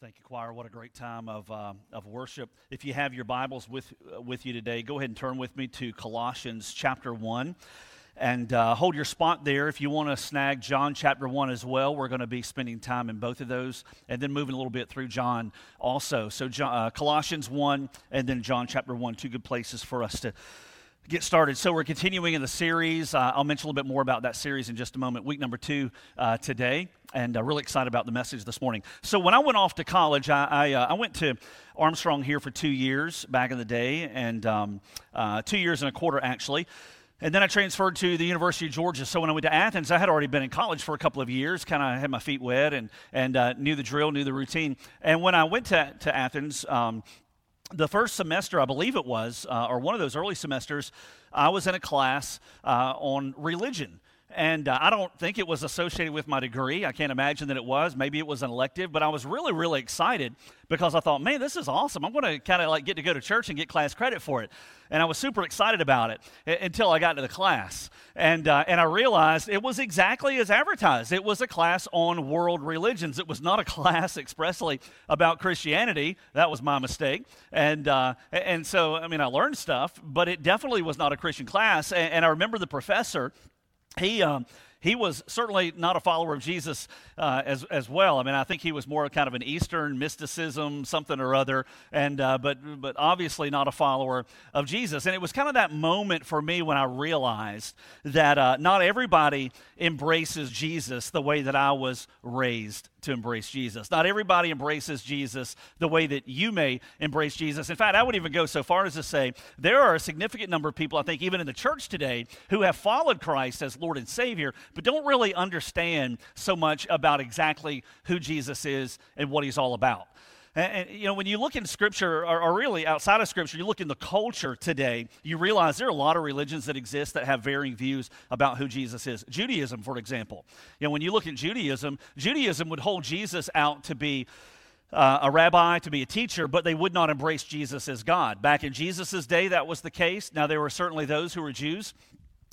Thank you, choir. What a great time of, uh, of worship. If you have your Bibles with, uh, with you today, go ahead and turn with me to Colossians chapter 1 and uh, hold your spot there. If you want to snag John chapter 1 as well, we're going to be spending time in both of those and then moving a little bit through John also. So, John, uh, Colossians 1 and then John chapter 1, two good places for us to get started. So, we're continuing in the series. Uh, I'll mention a little bit more about that series in just a moment. Week number two uh, today, and uh, really excited about the message this morning. So, when I went off to college, I, I, uh, I went to Armstrong here for two years back in the day, and um, uh, two years and a quarter actually. And then I transferred to the University of Georgia. So when I went to Athens, I had already been in college for a couple of years, kind of had my feet wet and, and uh, knew the drill, knew the routine. And when I went to, to Athens, um, the first semester, I believe it was, uh, or one of those early semesters, I was in a class uh, on religion. And uh, I don't think it was associated with my degree. I can't imagine that it was. Maybe it was an elective, but I was really, really excited because I thought, man, this is awesome. I'm going to kind of like get to go to church and get class credit for it. And I was super excited about it until I got to the class. And, uh, and I realized it was exactly as advertised. It was a class on world religions. It was not a class expressly about Christianity. That was my mistake. And, uh, and so, I mean, I learned stuff, but it definitely was not a Christian class. And, and I remember the professor he um, he was certainly not a follower of Jesus uh, as, as well. I mean, I think he was more kind of an Eastern mysticism, something or other, and, uh, but, but obviously not a follower of Jesus. And it was kind of that moment for me when I realized that uh, not everybody embraces Jesus the way that I was raised to embrace Jesus. Not everybody embraces Jesus the way that you may embrace Jesus. In fact, I would even go so far as to say there are a significant number of people, I think, even in the church today, who have followed Christ as Lord and Savior, but don't really understand so much about exactly who Jesus is and what he's all about. And, and, you know, when you look in Scripture, or, or, really outside of Scripture, you look in the culture today, you realize there are a lot of religions that exist that have varying views about who Jesus is. Judaism, for example. You know, when you look at Judaism, Judaism would hold Jesus out to be uh, a rabbi, to be a teacher, but they would not embrace Jesus as God. Back in Jesus' day, that was the case. Now, there were certainly those who were Jews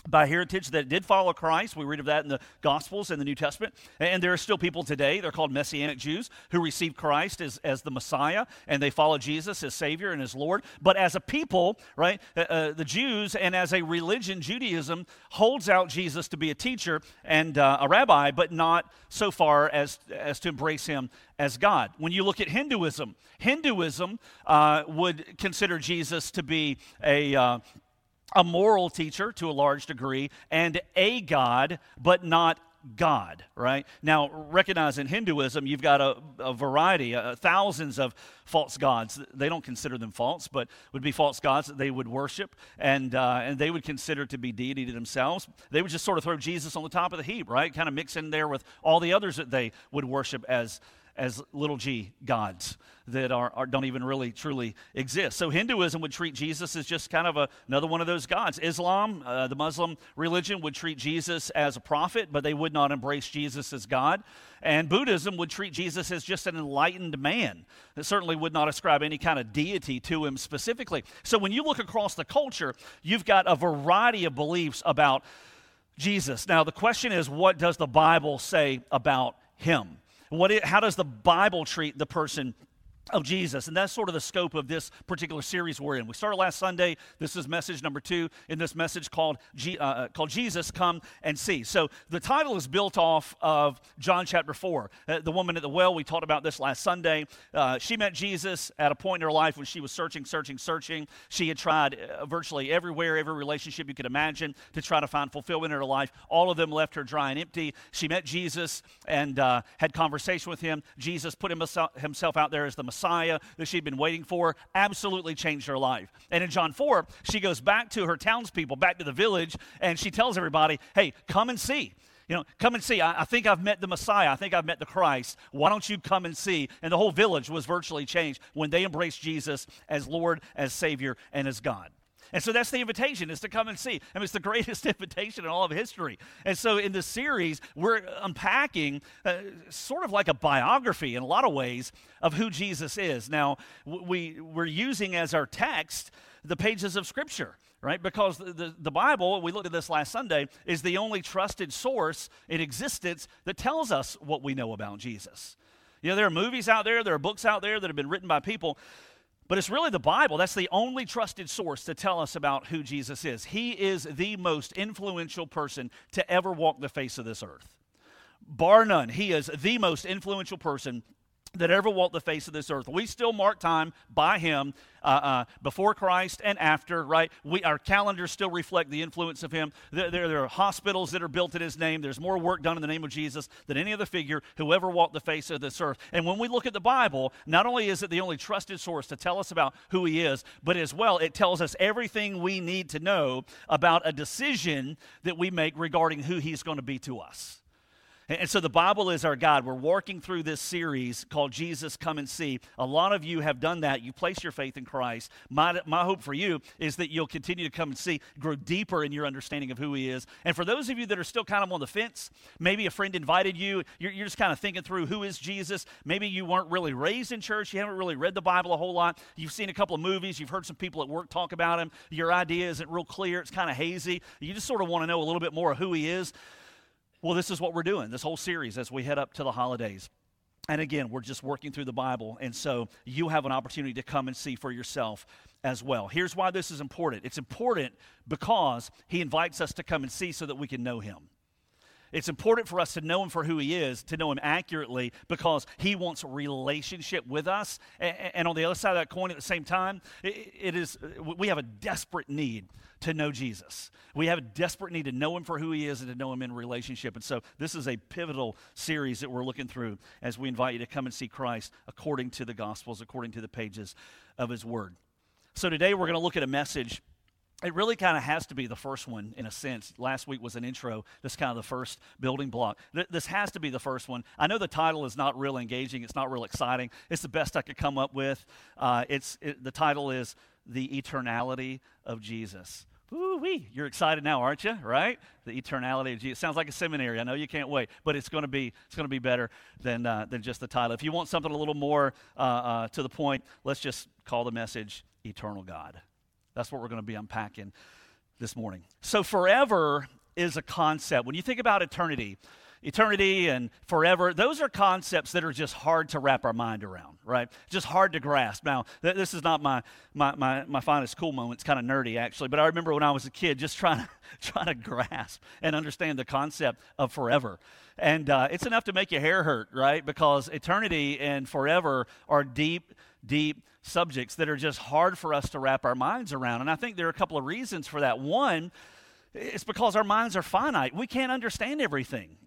by heritage that did follow Christ. We read of that in the Gospels and the New Testament. And there are still people today, they're called Messianic Jews, who receive Christ as, as the Messiah and they follow Jesus as Savior and as Lord. But as a people, right, uh, uh, the Jews and as a religion, Judaism holds out Jesus to be a teacher and uh, a rabbi, but not so far as, as to embrace him as God. When you look at Hinduism, Hinduism uh, would consider Jesus to be a uh, a moral teacher to a large degree, and a God, but not God, right? Now, recognize in Hinduism, you've got a, a variety, uh, thousands of false gods. They don't consider them false, but would be false gods that they would worship and, uh, and they would consider to be deity to themselves. They would just sort of throw Jesus on the top of the heap, right? Kind of mix in there with all the others that they would worship as as little g gods that are, are, don't even really truly exist. So Hinduism would treat Jesus as just kind of a, another one of those gods. Islam, uh, the Muslim religion, would treat Jesus as a prophet, but they would not embrace Jesus as God. And Buddhism would treat Jesus as just an enlightened man that certainly would not ascribe any kind of deity to him specifically. So when you look across the culture, you've got a variety of beliefs about Jesus. Now, the question is, what does the Bible say about him? What it, how does the Bible treat the person of Jesus. And that's sort of the scope of this particular series we're in. We started last Sunday. This is message number two in this message called, G, uh, uh, called Jesus Come and See. So the title is built off of John chapter 4. Uh, the woman at the well, we talked about this last Sunday. Uh, she met Jesus at a point in her life when she was searching, searching, searching. She had tried uh, virtually everywhere, every relationship you could imagine to try to find fulfillment in her life. All of them left her dry and empty. She met Jesus and uh, had conversation with him. Jesus put himself out there as the Messiah Messiah that she'd been waiting for absolutely changed her life. And in John 4, she goes back to her townspeople, back to the village, and she tells everybody, hey, come and see. You know, come and see. I, I, think I've met the Messiah. I think I've met the Christ. Why don't you come and see? And the whole village was virtually changed when they embraced Jesus as Lord, as Savior, and as God. And so that's the invitation is to come and see. I mean, it's the greatest invitation in all of history. And so in this series, we're unpacking uh, sort of like a biography in a lot of ways of who Jesus is. Now, we, we're using as our text the pages of Scripture, right? Because the, the, the, Bible, we looked at this last Sunday, is the only trusted source in existence that tells us what we know about Jesus. You know, there are movies out there, there are books out there that have been written by people, but it's really the Bible. That's the only trusted source to tell us about who Jesus is. He is the most influential person to ever walk the face of this earth. Bar none, he is the most influential person that ever walked the face of this earth. We still mark time by him uh, uh, before Christ and after, right? We, our calendars still reflect the influence of him. There, there, there, are hospitals that are built in his name. There's more work done in the name of Jesus than any other figure who ever walked the face of this earth. And when we look at the Bible, not only is it the only trusted source to tell us about who he is, but as well, it tells us everything we need to know about a decision that we make regarding who he's going to be to us. And so the Bible is our God. We're working through this series called Jesus Come and See. A lot of you have done that. You place your faith in Christ. My, my hope for you is that you'll continue to come and see, grow deeper in your understanding of who He is. And for those of you that are still kind of on the fence, maybe a friend invited you, you're, you're just kind of thinking through who is Jesus. Maybe you weren't really raised in church, you haven't really read the Bible a whole lot. You've seen a couple of movies, you've heard some people at work talk about Him. Your idea isn't real clear, it's kind of hazy. You just sort of want to know a little bit more of who He is. Well, this is what we're doing this whole series as we head up to the holidays. And again, we're just working through the Bible. And so you have an opportunity to come and see for yourself as well. Here's why this is important it's important because he invites us to come and see so that we can know him. It's important for us to know him for who he is, to know him accurately, because he wants a relationship with us. And on the other side of that coin, at the same time, it is we have a desperate need to know Jesus. We have a desperate need to know him for who he is and to know him in relationship. And so this is a pivotal series that we're looking through as we invite you to come and see Christ according to the Gospels, according to the pages of his word. So today we're going to look at a message it really kind of has to be the first one in a sense. Last week was an intro. This is kind of the first building block. Th- this has to be the first one. I know the title is not real engaging. It's not real exciting. It's the best I could come up with. Uh, it's it, the title is the eternality of Jesus. Ooh-wee. You're excited now, aren't you? Right? The eternality of Jesus. Sounds like a seminary. I know you can't wait, but it's going to be it's going to be better than uh, than just the title. If you want something a little more uh, uh, to the point, let's just call the message "Eternal God." That's what we're going to be unpacking this morning. So, forever is a concept. When you think about eternity, eternity and forever, those are concepts that are just hard to wrap our mind around, right? Just hard to grasp. Now, th- this is not my, my, my, my finest cool moment. It's kind of nerdy, actually, but I remember when I was a kid just trying to, trying to grasp and understand the concept of forever. And uh, it's enough to make your hair hurt, right? Because eternity and forever are deep, deep subjects that are just hard for us to wrap our minds around. And I think there are a couple of reasons for that. One, it's because our minds are finite. We can't understand everything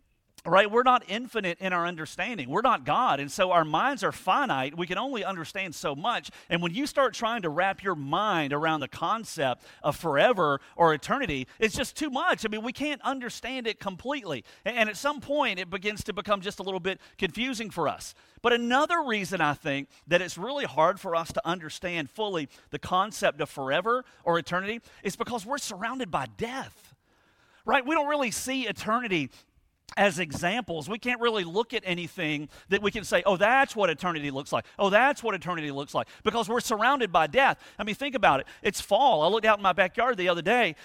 right? We're not infinite in our understanding. We're not God. And so our minds are finite. We can only understand so much. And when you start trying to wrap your mind around the concept of forever or eternity, it's just too much. I mean, we can't understand it completely. And at some point, it begins to become just a little bit confusing for us. But another reason I think that it's really hard for us to understand fully the concept of forever or eternity is because we're surrounded by death right? We don't really see eternity as examples. We can't really look at anything that we can say, oh, that's what eternity looks like. Oh, that's what eternity looks like. Because we're surrounded by death. I mean, think about it. It's fall. I looked out in my backyard the other day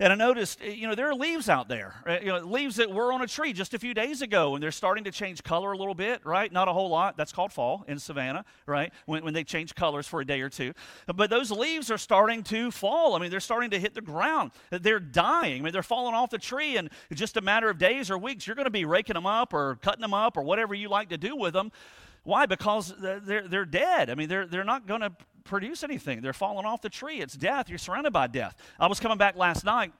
and I noticed, eh, you know, there are leaves out there, right? you know, leaves that were on a tree just a few days ago, and they're starting to change color a little bit, right? Not a whole lot. That's called fall in Savannah, right? When, when they change colors for a day or two. But those leaves are starting to fall. I mean, they're starting to hit the ground. They're dying. I mean, they're falling off the tree, and just a matter of days or weeks, you're going to be raking them up or cutting them up or whatever you like to do with them. Why? Because they're, they're dead. I mean, they're, they're not going to produce anything. They're falling off the tree. It's death. You're surrounded by death. I was coming back last night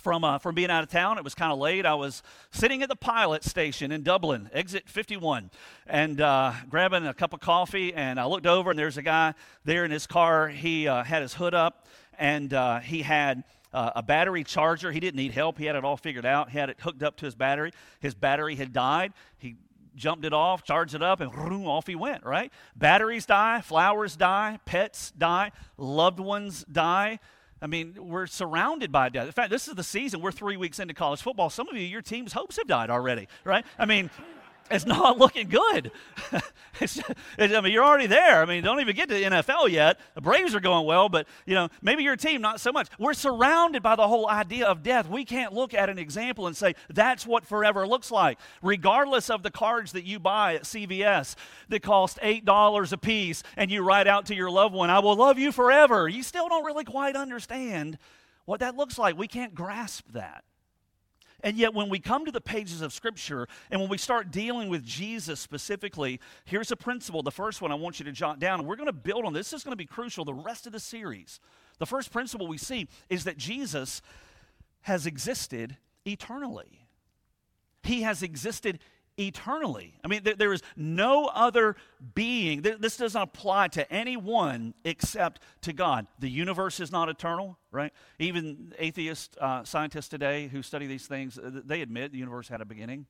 from, uh, from being out of town. It was kind of late. I was sitting at the pilot station in Dublin, exit 51, and uh, grabbing a cup of coffee. And I looked over, and there's a guy there in his car. He uh, had his hood up, and uh, he had uh, a battery charger. He didn't need help. He had it all figured out. He had it hooked up to his battery. His battery had died. He jumped it off, charged it up, and whoom, off he went, right? Batteries die, flowers die, pets die, loved ones die. I mean, we're surrounded by death. In fact, this is the season. We're three weeks into college football. Some of you, your team's hopes have died already, right? I mean, it's not looking good. it's, I mean, you're already there. I mean, don't even get to the NFL yet. The Braves are going well, but you know, maybe your team not so much. We're surrounded by the whole idea of death. We can't look at an example and say that's what forever looks like. Regardless of the cards that you buy at CVS that cost eight dollars a piece, and you write out to your loved one, "I will love you forever." You still don't really quite understand what that looks like. We can't grasp that. And yet, when we come to the pages of Scripture and when we start dealing with Jesus specifically, here's a principle. The first one I want you to jot down, we're going to build on this. This is going to be crucial the rest of the series. The first principle we see is that Jesus has existed eternally. He has existed eternally. I mean, there is no other being. This doesn't apply to anyone except to God. The universe is not eternal, right? Even atheist uh, scientists today who study these things, uh, they admit the universe had a beginning,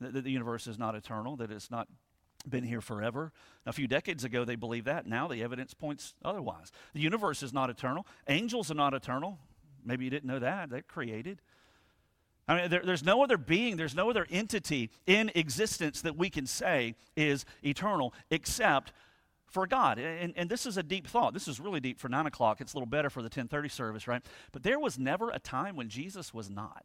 that the universe is not eternal, that it's not been here forever. a few decades ago, they believed that. Now the evidence points otherwise. The universe is not eternal. Angels are not eternal. Maybe you didn't know that. They're created. I mean, there, there's no other being, there's no other entity in existence that we can say is eternal except for God. And, and this is a deep thought. This is really deep for 9 o'clock. It's a little better for the 1030 service, right? But there was never a time when Jesus was not.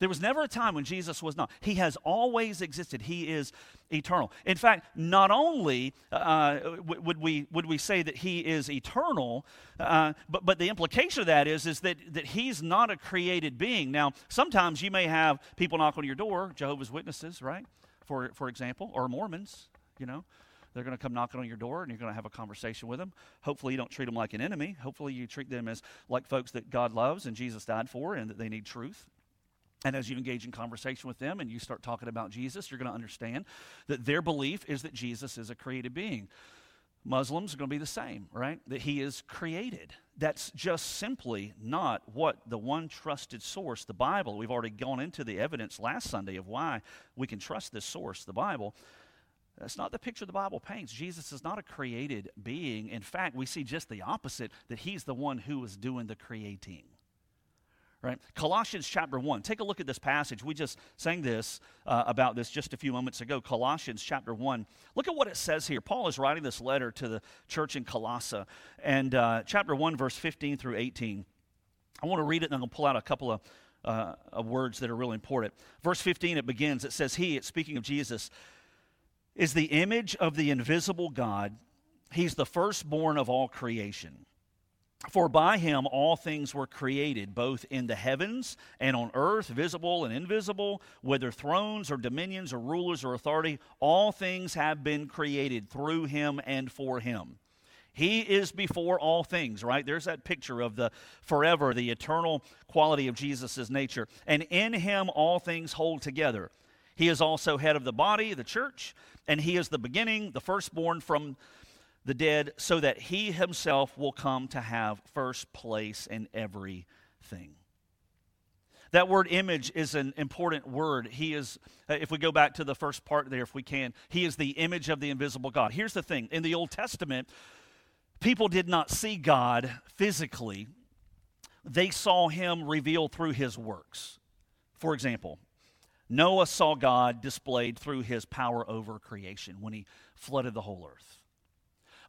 There was never a time when Jesus was not. He has always existed. He is eternal. In fact, not only uh, would, we, would we say that he is eternal, uh, but, but the implication of that is, is that, that he's not a created being. Now, sometimes you may have people knock on your door, Jehovah's Witnesses, right? For, for example, or Mormons, you know. They're going to come knocking on your door and you're going to have a conversation with them. Hopefully, you don't treat them like an enemy. Hopefully, you treat them as like folks that God loves and Jesus died for and that they need truth. And as you engage in conversation with them and you start talking about Jesus, you're going to understand that their belief is that Jesus is a created being. Muslims are going to be the same, right? That he is created. That's just simply not what the one trusted source, the Bible, we've already gone into the evidence last Sunday of why we can trust this source, the Bible. That's not the picture the Bible paints. Jesus is not a created being. In fact, we see just the opposite that he's the one who is doing the creating right? Colossians chapter 1. Take a look at this passage. We just sang this uh, about this just a few moments ago. Colossians chapter 1. Look at what it says here. Paul is writing this letter to the church in Colossae, and uh, chapter 1, verse 15 through 18. I want to read it and I'm going to pull out a couple of, uh, of words that are really important. Verse 15, it begins. It says, He, it's speaking of Jesus, is the image of the invisible God. He's the firstborn of all creation. For by him all things were created, both in the heavens and on earth, visible and invisible, whether thrones or dominions or rulers or authority, all things have been created through him and for him. He is before all things, right? There's that picture of the forever, the eternal quality of Jesus' nature. And in him all things hold together. He is also head of the body, the church, and he is the beginning, the firstborn from the dead, so that he himself will come to have first place in everything. That word image is an important word. He is, uh, if we go back to the first part there, if we can, he is the image of the invisible God. Here's the thing in the Old Testament, people did not see God physically, they saw him revealed through his works. For example, Noah saw God displayed through his power over creation when he flooded the whole earth.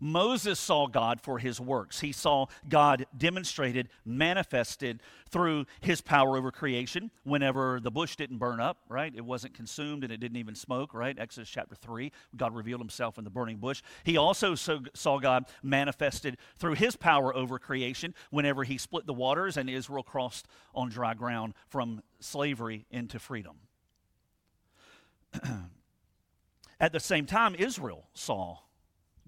Moses saw God for his works. He saw God demonstrated, manifested through his power over creation whenever the bush didn't burn up, right? It wasn't consumed and it didn't even smoke, right? Exodus chapter 3, God revealed himself in the burning bush. He also saw God manifested through his power over creation whenever he split the waters and Israel crossed on dry ground from slavery into freedom. At the same time, Israel saw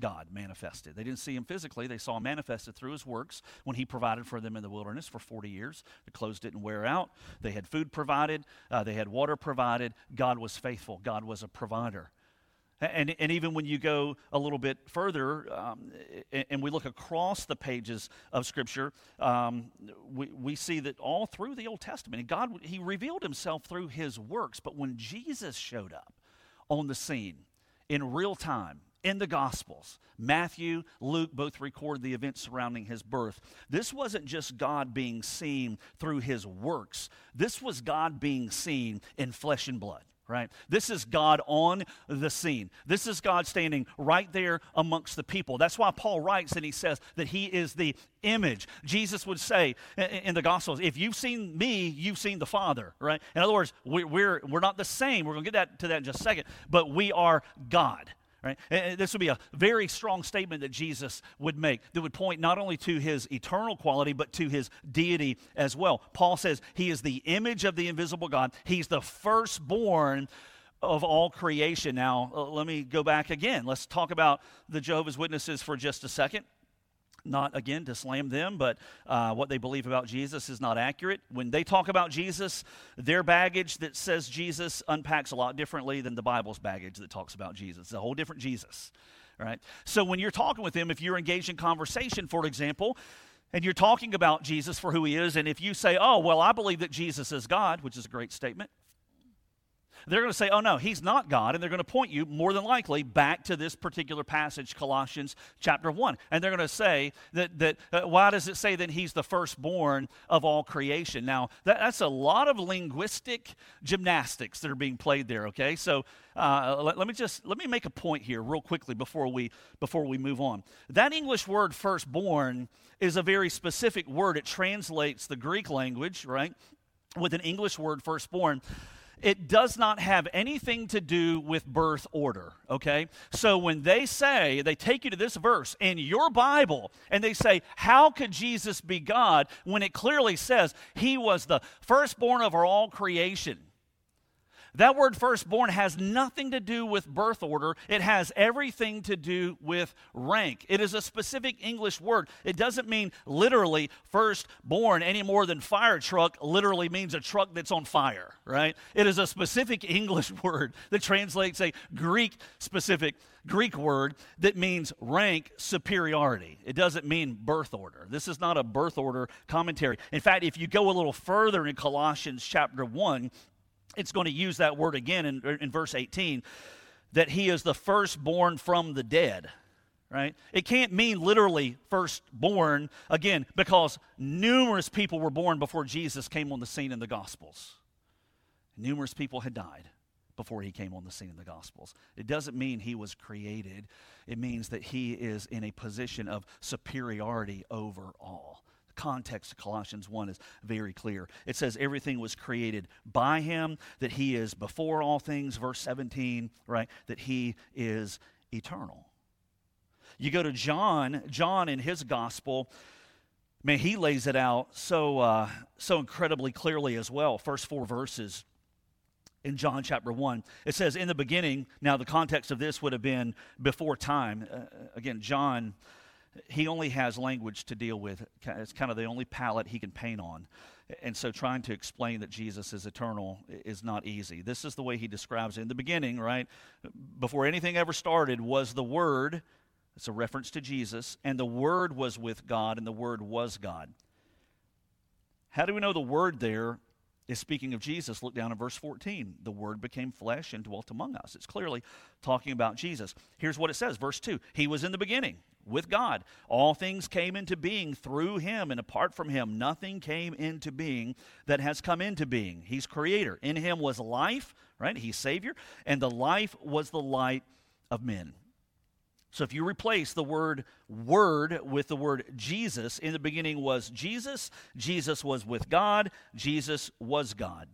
God manifested. They didn't see him physically, they saw him manifested through his works when he provided for them in the wilderness for 40 years. The clothes didn't wear out, they had food provided, uh, they had water provided. God was faithful, God was a provider. And, and even when you go a little bit further um, and, we look across the pages of Scripture, um, we, we see that all through the Old Testament, God, He revealed Himself through His works. But when Jesus showed up on the scene in real time, in the Gospels. Matthew, Luke both record the events surrounding his birth. This wasn't just God being seen through his works, this was God being seen in flesh and blood. right? This is God on the scene. This is God standing right there amongst the people. That's why Paul writes and he says that he is the image. Jesus would say in the Gospels, if you've seen me, you've seen the Father, right? In other words, we're, we're, we're not the same. We're going to get that, to that in just a second, but we are God. Right? This would be a very strong statement that Jesus would make that would point not only to his eternal quality, but to his deity as well. Paul says he is the image of the invisible God, he's the firstborn of all creation. Now, uh, let me go back again. Let's talk about the Jehovah's Witnesses for just a second not again to slam them, but uh, what they believe about Jesus is not accurate. When they talk about Jesus, their baggage that says Jesus unpacks a lot differently than the Bible's baggage that talks about Jesus. It's a whole different Jesus, right? So when you're talking with them, if you're engaged in conversation, for example, and you're talking about Jesus for who he is, and if you say, Oh, well, I believe that Jesus is God, which is a great statement, they're going to say, oh no, he's not God. And they're going to point you, more than likely, back to this particular passage, Colossians chapter 1. And they're going to say that, that uh, why does it say that he's the firstborn of all creation? Now, that, that's a lot of linguistic gymnastics that are being played there, okay? So uh, let, let, me just, let me make a point here real quickly before we, before we move on. That English word firstborn is a very specific word. It translates the Greek language, right? With an English word firstborn it does not have anything to do with birth order, okay? So when they say, they take you to this verse in your Bible and they say, How could Jesus be God? when it clearly says he was the firstborn of all creation. That word firstborn has nothing to do with birth order. It has everything to do with rank. It is a specific English word. It doesn't mean literally firstborn any more than fire truck literally means a truck that's on fire, right? It is a specific English word that translates a Greek specific Greek word that means rank superiority. It doesn't mean birth order. This is not a birth order commentary. In fact, if you go a little further in Colossians chapter 1, it's going to use that word again in, in verse 18 that he is the firstborn from the dead right? It can't mean literally firstborn, again, because numerous people were born before Jesus came on the scene in the Gospels. Numerous people had died before he came on the scene in the Gospels. It doesn't mean he was created, it means that he is in a position of superiority over all context of Colossians 1 is very clear. It says everything was created by him, that he is before all things, verse 17, right? That he is eternal. You go to John, John in his gospel, man, he lays it out so, uh, so incredibly clearly as well. First four verses in John chapter 1. It says, In the beginning, now the context of this would have been before time. Uh, again, John he only has language to deal with. It's kind of the only palette he can paint on. And so trying to explain that Jesus is eternal is not easy. This is the way he describes it. In the beginning, right, before anything ever started, was the Word. It's a reference to Jesus. And the Word was with God, and the Word was God. How do we know the Word there is speaking of Jesus. Look down at verse 14. The Word became flesh and dwelt among us. It's clearly talking about Jesus. Here's what it says, verse 2 He was in the beginning with God. All things came into being through him, and apart from him, nothing came into being that has come into being. He's creator. In him was life, right? He's Savior, and the life was the light of men. So if you replace the word word with the word Jesus, in the beginning was Jesus, Jesus was with God, Jesus was God.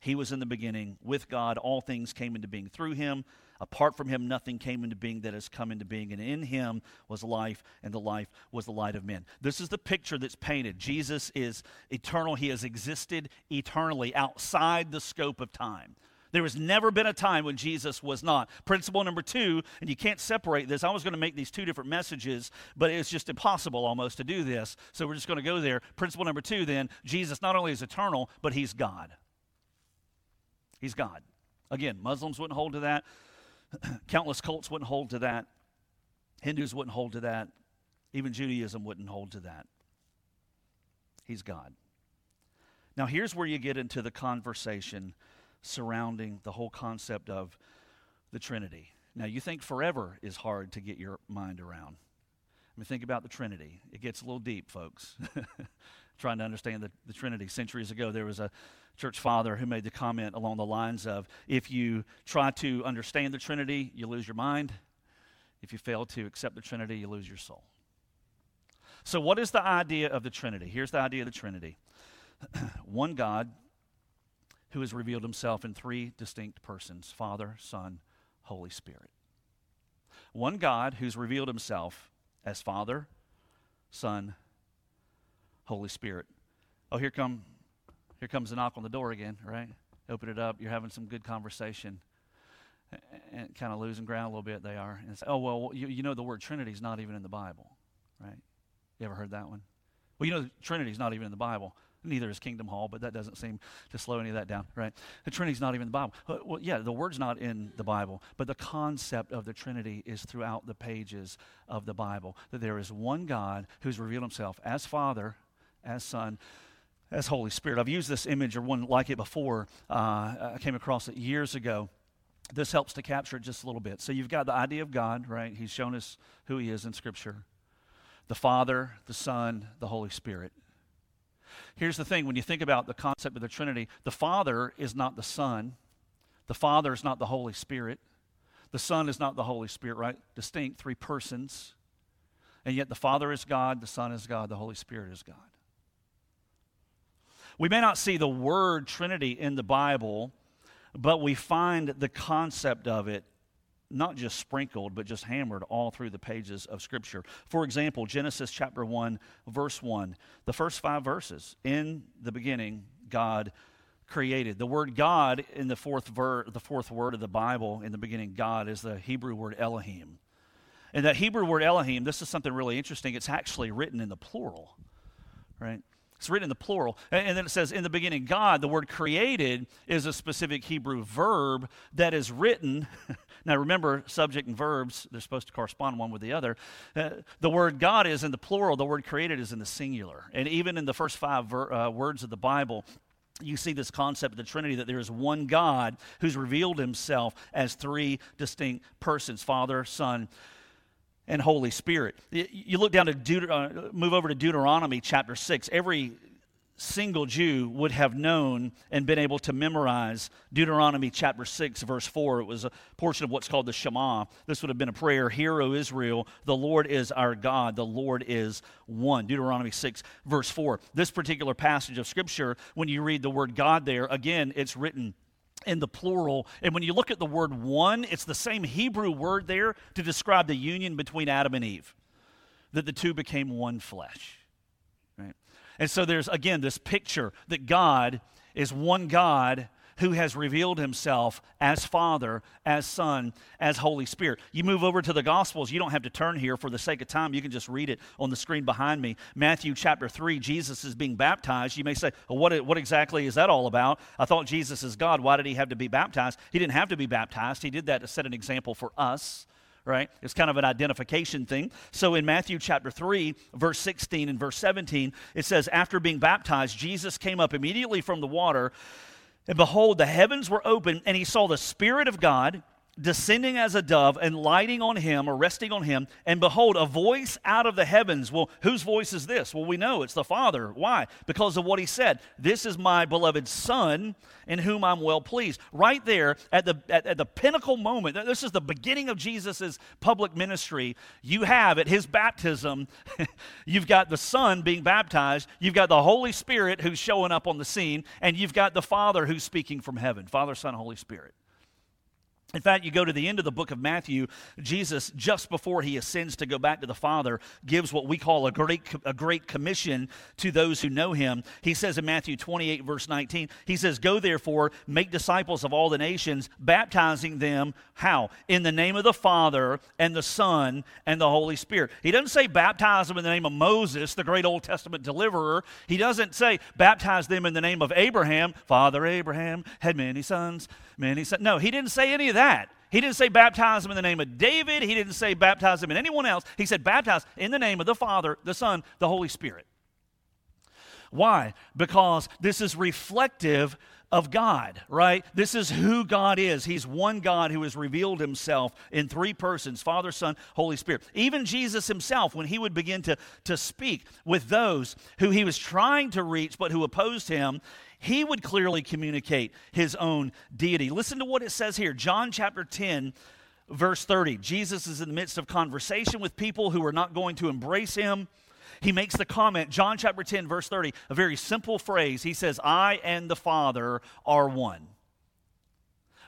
He was in the beginning with God. All things came into being through him. Apart from him, nothing came into being that has come into being. And in him was life, and the life was the light of men. This is the picture that's painted. Jesus is eternal. He has existed eternally outside the scope of time. There has never been a time when Jesus was not. Principle number two, and you can't separate this. I was going to make these two different messages, but it's just impossible almost to do this. So we're just going to go there. Principle number two, then, Jesus not only is eternal, but he's God. He's God. Again, Muslims wouldn't hold to that. Countless cults wouldn't hold to that. Hindus wouldn't hold to that. Even Judaism wouldn't hold to that. He's God. Now, here's where you get into the conversation surrounding the whole concept of the Trinity. Now, you think forever is hard to get your mind around. I mean, think about the Trinity. It gets a little deep, folks. trying to understand the, the Trinity. Centuries ago, there was a church father who made the comment along the lines of if you try to understand the Trinity, you lose your mind. If you fail to accept the Trinity, you lose your soul. So, what is the idea of the Trinity? Here's the idea of the Trinity one God who has revealed himself in three distinct persons Father, Son, Holy Spirit. One God who's revealed himself as Father, Son, Holy Spirit. Oh, here come here comes a knock on the door again, right? Open it up. You're having some good conversation. And kind of losing ground a little bit, they are. And say, oh, well, you, you know the word Trinity is not even in the Bible, right? You ever heard that one? Well, you know, Trinity is not even in the Bible. Neither is Kingdom Hall, but that doesn't seem to slow any of that down, right? The Trinity's not even in the Bible. Well, yeah, the word's not in the Bible, but the concept of the Trinity is throughout the pages of the Bible. That there is one God who's revealed himself as Father, as Son, as Holy Spirit. I've used this image or one like it before. Uh, I came across it years ago. This helps to capture it just a little bit. So you've got the idea of God, right? He's shown us who He is in Scripture the Father, the Son, the Holy Spirit. Here's the thing when you think about the concept of the Trinity, the Father is not the Son, the Father is not the Holy Spirit, the Son is not the Holy Spirit, right? Distinct, three persons. And yet the Father is God, the Son is God, the Holy Spirit is God. We may not see the word Trinity in the Bible, but we find the concept of it not just sprinkled, but just hammered all through the pages of Scripture. For example, Genesis chapter 1, verse 1, the first five verses. In the beginning, God created. The word God in the fourth, ver- the fourth word of the Bible, in the beginning, God, is the Hebrew word Elohim. And that Hebrew word Elohim, this is something really interesting. It's actually written in the plural, right? It's written in the plural. And then it says, in the beginning, God. The word created is a specific Hebrew verb that is written. now remember, subject and verbs, they're supposed to correspond one with the other. Uh, the word God is in the plural, the word created is in the singular. And even in the first five ver- uh, words of the Bible, you see this concept of the Trinity that there is one God who's revealed himself as three distinct persons Father, Son, and Holy Spirit. You look down to Deut- uh, move over to Deuteronomy chapter 6. Every single Jew would have known and been able to memorize Deuteronomy chapter 6, verse 4. It was a portion of what's called the Shema. This would have been a prayer Hear, O Israel, the Lord is our God, the Lord is one. Deuteronomy 6, verse 4. This particular passage of Scripture, when you read the word God there, again, it's written in the plural. And when you look at the word one, it's the same Hebrew word there to describe the union between Adam and Eve, that the two became one flesh. Right? And so there's, again, this picture that God is one God who has revealed himself as Father, as Son, as Holy Spirit. You move over to the Gospels, you don't have to turn here for the sake of time. You can just read it on the screen behind me. Matthew chapter 3, Jesus is being baptized. You may say, well, what, what exactly is that all about? I thought Jesus is God. Why did he have to be baptized? He didn't have to be baptized, he did that to set an example for us right? It's kind of an identification thing. So in Matthew chapter 3, verse 16 and verse 17, it says, After being baptized, Jesus came up immediately from the water. And behold, the heavens were open, and he saw the Spirit of God descending as a dove and lighting on him or resting on him. And behold, a voice out of the heavens. Well, whose voice is this? Well, we know it's the Father. Why? Because of what he said. This is my beloved Son in whom I'm well pleased. Right there at the, at, at the pinnacle moment, this is the beginning of Jesus' public ministry. You have at his baptism, you've got the Son being baptized, you've got the Holy Spirit who's showing up on the scene, and you've got the Father who's speaking from heaven Father, Son, Holy Spirit. In fact, you go to the end of the book of Matthew, Jesus, just before he ascends to go back to the Father, gives what we call a great, a great commission to those who know him. He says in Matthew 28, verse 19, he says, Go therefore, make disciples of all the nations, baptizing them, how? In the name of the Father and the Son and the Holy Spirit. He doesn't say baptize them in the name of Moses, the great Old Testament deliverer. He doesn't say baptize them in the name of Abraham. Father Abraham had many sons, many sons. No, he didn't say any of that. He didn't say baptize them in the name of David. He didn't say baptize them in anyone else. He said baptize in the name of the Father, the Son, the Holy Spirit. Why? Because this is reflective of God, right? This is who God is. He's one God who has revealed himself in three persons Father, Son, Holy Spirit. Even Jesus himself, when he would begin to, to speak with those who he was trying to reach but who opposed him, he would clearly communicate his own deity. Listen to what it says here John chapter 10, verse 30. Jesus is in the midst of conversation with people who are not going to embrace him he makes the comment, John chapter 10, verse 30, a very simple phrase. He says, I and the Father are one.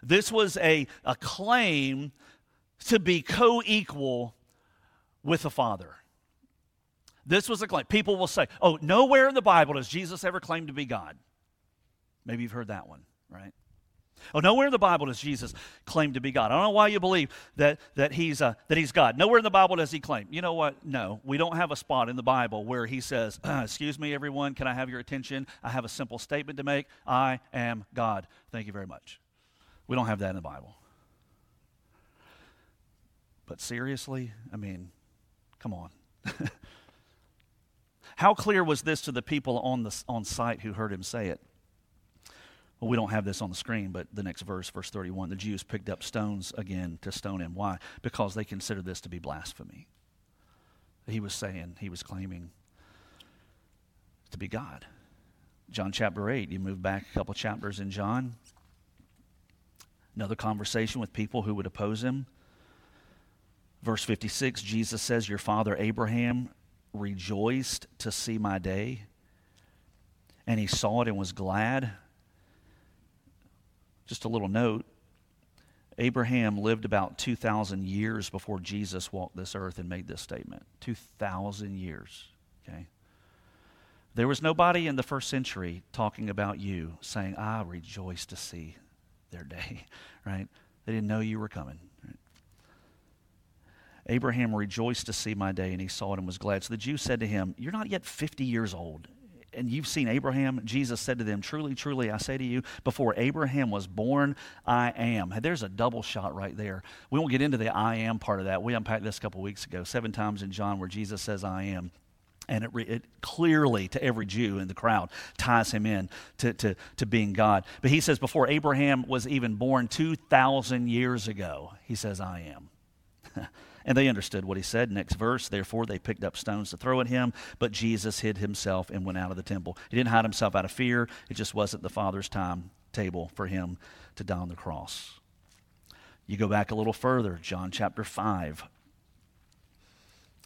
This was a, a claim to be co equal with the Father. This was a claim. People will say, oh, nowhere in the Bible does Jesus ever claim to be God. Maybe you've heard that one, right? Oh, nowhere in the Bible does Jesus claim to be God. I don't know why you believe that, that, he's, uh, that he's God. Nowhere in the Bible does he claim. You know what? No, we don't have a spot in the Bible where he says, Excuse me, everyone, can I have your attention? I have a simple statement to make. I am God. Thank you very much. We don't have that in the Bible. But seriously, I mean, come on. How clear was this to the people on, the, on site who heard him say it? Well, we don't have this on the screen, but the next verse, verse 31, the Jews picked up stones again to stone him. Why? Because they considered this to be blasphemy. He was saying, he was claiming to be God. John chapter 8, you move back a couple chapters in John. Another conversation with people who would oppose him. Verse 56, Jesus says, Your father Abraham rejoiced to see my day, and he saw it and was glad. Just a little note Abraham lived about 2,000 years before Jesus walked this earth and made this statement. 2,000 years, okay? There was nobody in the first century talking about you saying, I rejoice to see their day, right? They didn't know you were coming. Right? Abraham rejoiced to see my day, and he saw it and was glad. So the Jews said to him, You're not yet 50 years old, and you've seen Abraham, Jesus said to them, Truly, truly, I say to you, before Abraham was born, I am. There's a double shot right there. We won't get into the I am part of that. We unpacked this a couple weeks ago, seven times in John where Jesus says, I am. And it, it, clearly, to every Jew in the crowd, ties him in to, to, to being God. But he says, before Abraham was even born 2,000 years ago, he says, I am. And they understood what he said. Next verse, therefore they picked up stones to throw at him, but Jesus hid himself and went out of the temple. He didn't hide himself out of fear. It just wasn't the Father's time table for him to die on the cross. You go back a little further, John chapter 5.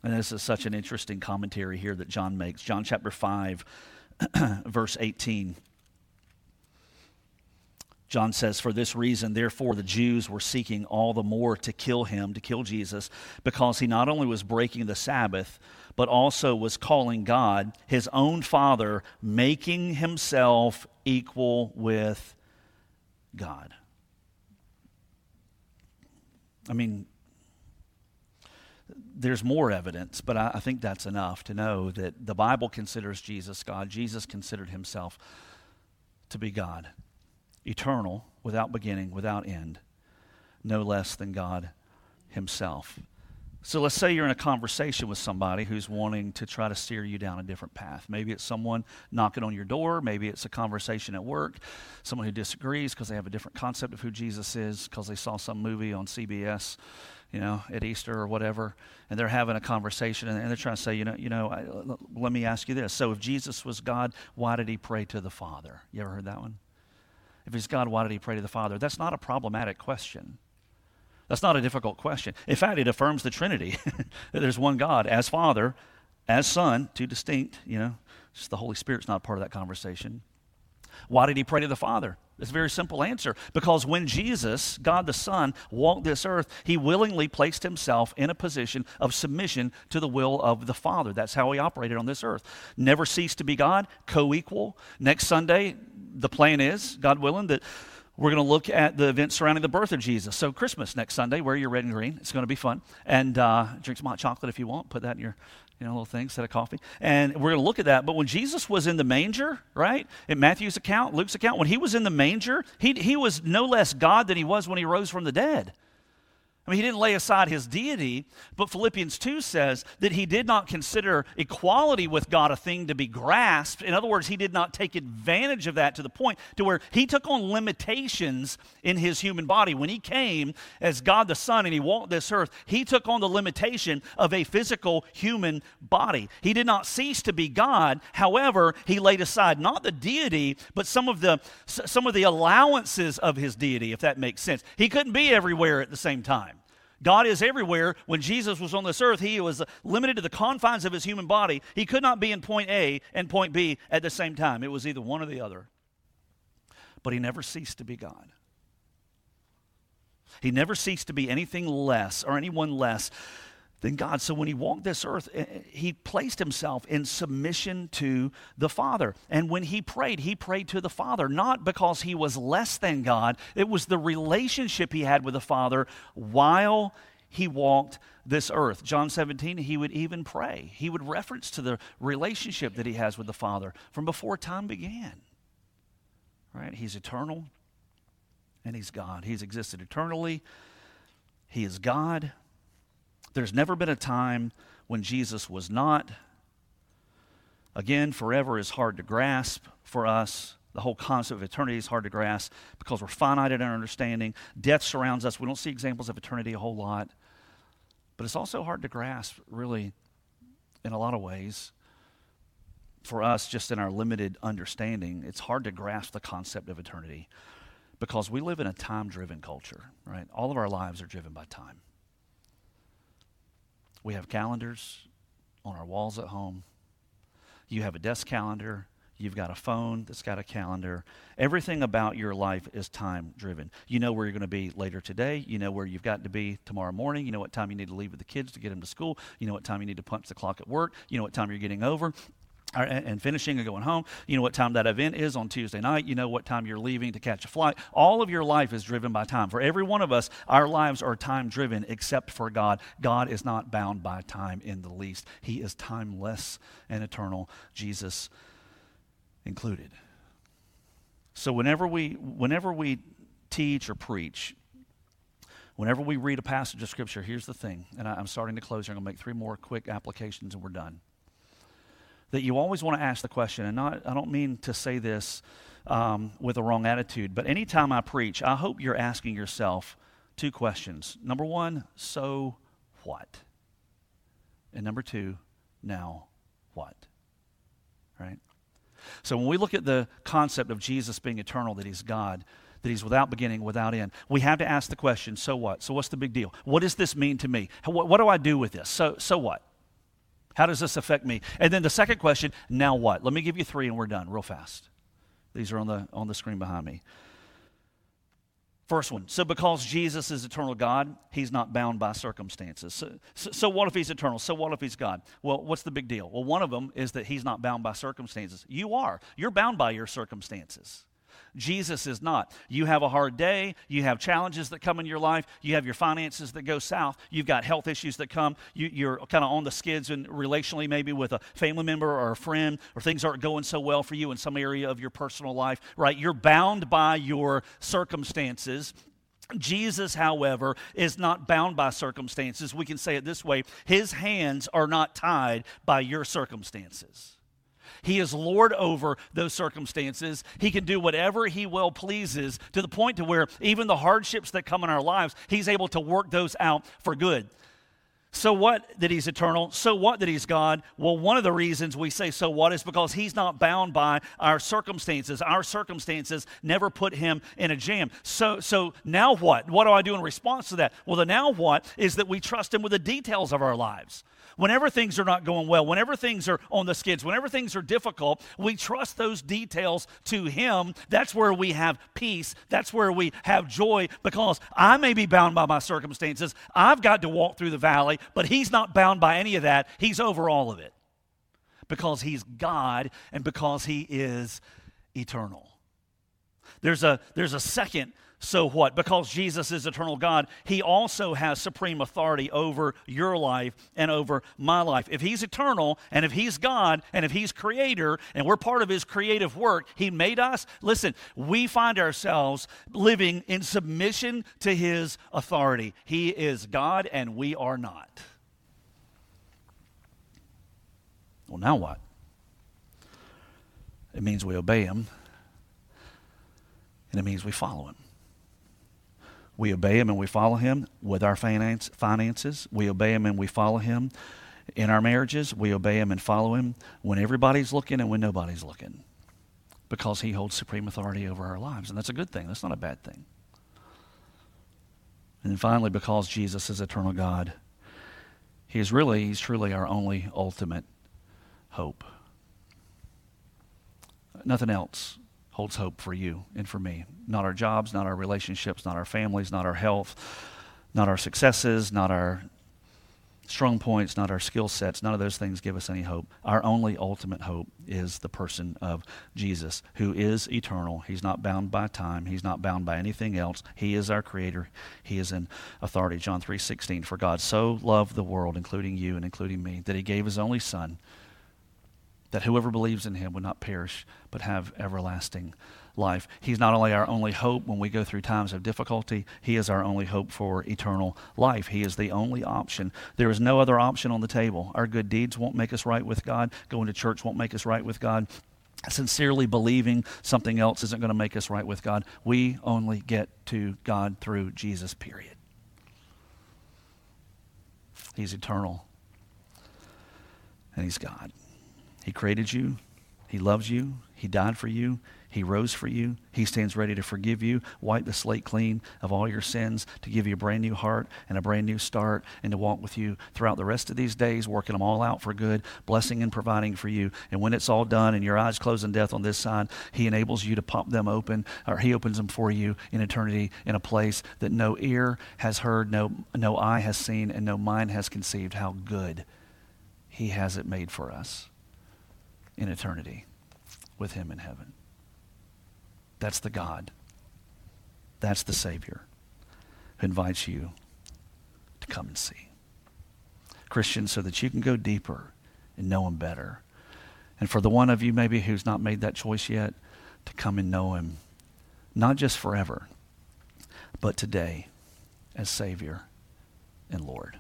And this is such an interesting commentary here that John makes. John chapter 5, verse 18. John says, For this reason, therefore, the Jews were seeking all the more to kill him, to kill Jesus, because he not only was breaking the Sabbath, but also was calling God his own Father, making himself equal with God. I mean, there's more evidence, but I, I, think that's enough to know that the Bible considers Jesus God. Jesus considered himself to be God eternal, without beginning, without end, no less than God Himself. So let's say you're in a conversation with somebody who's wanting to try to steer you down a different path. Maybe it's someone knocking on your door. Maybe it's a conversation at work, someone who disagrees because they have a different concept of who Jesus is because they saw some movie on CBS, you know, at Easter or whatever, and they're having a conversation and they're trying to say, you know, you know, let me ask you this. So if Jesus was God, why did he pray to the Father? You ever heard that one? If he's God, why did he pray to the Father? That's not a problematic question. That's not a difficult question. In fact, it affirms the Trinity that there's one God as Father, as Son, two distinct, you know, just the Holy Spirit's not part of that conversation. Why did he pray to the Father? It's a very simple answer. Because when Jesus, God the Son, walked this earth, he willingly placed himself in a position of submission to the will of the Father. That's how he operated on this earth. Never ceased to be God, co equal. Next Sunday, the plan is, God willing, that we're going to look at the events surrounding the birth of Jesus. So, Christmas next Sunday, wear your red and green. It's going to be fun. And uh, drink some hot chocolate if you want. Put that in your you know, little thing, set of coffee. And we're going to look at that. But when Jesus was in the manger, right, in Matthew's account, Luke's account, when he was in the manger, he, he was no less God than he was when he rose from the dead. I mean, he didn't lay aside his deity, but Philippians 2 says that he did not consider equality with God a thing to be grasped. In other words, he did not take advantage of that to the point to where he took on limitations in his human body. When he came as God the Son and he walked this earth, he took on the limitation of a physical human body. He did not cease to be God. However, he laid aside not the deity, but some of the some of the allowances of his deity, if that makes sense. He couldn't be everywhere at the same time. God is everywhere. When Jesus was on this earth, he was limited to the confines of his human body. He could not be in point A and point B at the same time. It was either one or the other. But he never ceased to be God. He never ceased to be anything less or anyone less than God. So when he walked this earth, eh, eh, he placed himself in submission to the Father. And when he prayed, he prayed to the Father, not because he was less than God, it was the relationship he had with the Father while he walked this earth. John 17, he would even pray. He would reference to the relationship that he has with the Father from before time began. Right? He's eternal and he's God. He's existed eternally. He is God there's never been a time when Jesus was not. Again, forever is hard to grasp for us. The whole concept of eternity is hard to grasp because we're finite in our understanding. Death surrounds us. We don't see examples of eternity a whole lot. But it's also hard to grasp, really, in a lot of ways. For us, just in our limited understanding, it's hard to grasp the concept of eternity because we live in a time driven culture, right? All of our lives are driven by time. We have calendars on our walls at home. You have a desk calendar. You've got a phone that's got a calendar. Everything about your life is time driven. You know where you're going to be later today. You know where you've got to be tomorrow morning. You know what time you need to leave with the kids to get them to school. You know what time you need to punch the clock at work. You know what time you're getting over and finishing and going home. You know what time that event is on Tuesday night. You know what time you're leaving to catch a flight. All of your life is driven by time. For every one of us, our lives are time driven except for God. God is not bound by time in the least, He is timeless and eternal, Jesus included. So whenever we, whenever we teach or preach, whenever we read a passage of Scripture, here's the thing, and I, am starting to close here. I'm going to make three more quick applications and we're done that you always want to ask the question, and not, I don't mean to say this um, with a wrong attitude, but anytime I preach, I hope you're asking yourself two questions. Number one, so what? And number two, now what? Right? So when we look at the concept of Jesus being eternal, that he's God, that he's without beginning, without end, we have to ask the question, so what? So what's the big deal? What does this mean to me? What, what do I do with this? So, so what? How does this affect me? And then the second question, now what? Let me give you three and we're done real fast. These are on the, on the screen behind me. First one. So, because Jesus is eternal God, he's not bound by circumstances. So, so, so, what if he's eternal? So, what if he's God? Well, what's the big deal? Well, one of them is that he's not bound by circumstances. You are. You're bound by your circumstances. Jesus is not. You have a hard day, you have challenges that come in your life, you have your finances that go south, you've got health issues that come, you, are kind of on the skids and relationally maybe with a family member or a friend, or things aren't going so well for you in some area of your personal life, right? You're bound by your circumstances. Jesus, however, is not bound by circumstances. We can say it this way His hands are not tied by your circumstances. He is Lord over those circumstances. He can do whatever He will pleases to the point to where even the hardships that come in our lives, He's able to work those out for good. So what that he's eternal? So what that he's God? Well, one of the reasons we say so what is because he's not bound by our circumstances. Our circumstances never put him in a jam. So so now what? What do I do in response to that? Well, the now what is that we trust him with the details of our lives. Whenever things are not going well, whenever things are on the skids, whenever things are difficult, we trust those details to Him. That's where we have peace. That's where we have joy because I may be bound by my circumstances. I've got to walk through the valley, but He's not bound by any of that. He's over all of it because He's God and because He is eternal. There's a, there's a second so what? Because Jesus is eternal God, he also has supreme authority over your life and over my life. If he's eternal and if he's God and if he's creator and we're part of his creative work, he made us. Listen, we find ourselves living in submission to his authority. He is God and we are not. Well, now what? It means we obey him and it means we follow him. We obey him and we follow him with our finance, finances. We obey him and we follow him in our marriages. We obey him and follow him when everybody's looking and when nobody's looking because he holds supreme authority over our lives. And that's a good thing, that's not a bad thing. And then finally, because Jesus is eternal God, he is really, he's truly our only ultimate hope. Nothing else holds hope for you and for me. Not our jobs, not our relationships, not our families, not our health, not our successes, not our strong points, not our skill sets. None of those things give us any hope. Our only ultimate hope is the person of Jesus, who is eternal. He's not bound by time. He's not bound by anything else. He is our creator. He is in authority. John 3:16 For God so loved the world including you and including me that he gave his only son that whoever believes in him would not perish but have everlasting life. He's not only our only hope when we go through times of difficulty, he is our only hope for eternal life. He is the only option. There is no other option on the table. Our good deeds won't make us right with God, going to church won't make us right with God. Sincerely believing something else isn't going to make us right with God. We only get to God through Jesus, period. He's eternal, and He's God. He created you. He loves you. He died for you. He rose for you. He stands ready to forgive you, wipe the slate clean of all your sins, to give you a brand new heart and a brand new start, and to walk with you throughout the rest of these days, working them all out for good, blessing and providing for you. And when it's all done and your eyes close in death on this side, He enables you to pop them open, or He opens them for you in eternity in a place that no ear has heard, no, no eye has seen, and no mind has conceived how good He has it made for us in eternity with Him in heaven. That's the God. That's the Savior who invites you to come and see. Christians, so that you can go deeper and know Him better. And for the one of you maybe who's not made that choice yet, to come and know Him, not just forever, but today as Savior and Lord.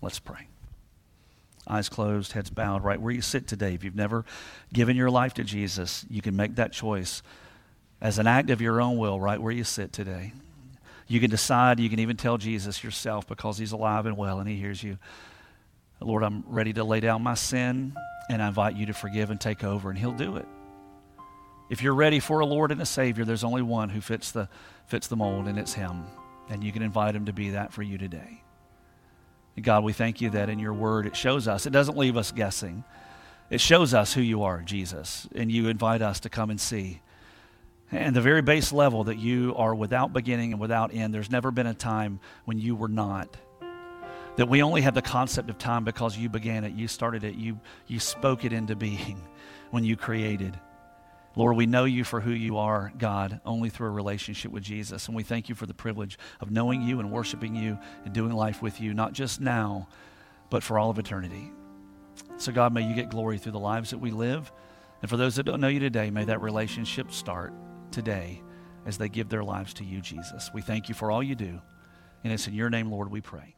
Let's pray eyes closed, heads bowed, right where you sit today. If you've never given your life to Jesus, you can make that choice as an act of your own will, right where you sit today. You can decide, you can even tell Jesus yourself because he's alive and well and he hears you. Lord, I'm ready to lay down my sin and I invite you to forgive and take over, and he'll do it. If you're ready for a Lord and a Savior, there's only one who fits the, fits the mold, and it's him. And you can invite him to be that for you today. God, we thank you that in your word it shows us, it doesn't leave us guessing. It shows us who you are, Jesus, and you invite us to come and see. And the very base level that you are without beginning and without end, there's never been a time when you were not. That we only have the concept of time because you began it, you started it, you, you spoke it into being when you created. Lord, we know you for who you are, God, only through a relationship with Jesus. And we thank you for the privilege of knowing you and worshiping you and doing life with you, not just now, but for all of eternity. So, God, may you get glory through the lives that we live. And for those that don't know you today, may that relationship start today as they give their lives to you, Jesus. We thank you for all you do. And it's in your name, Lord, we pray.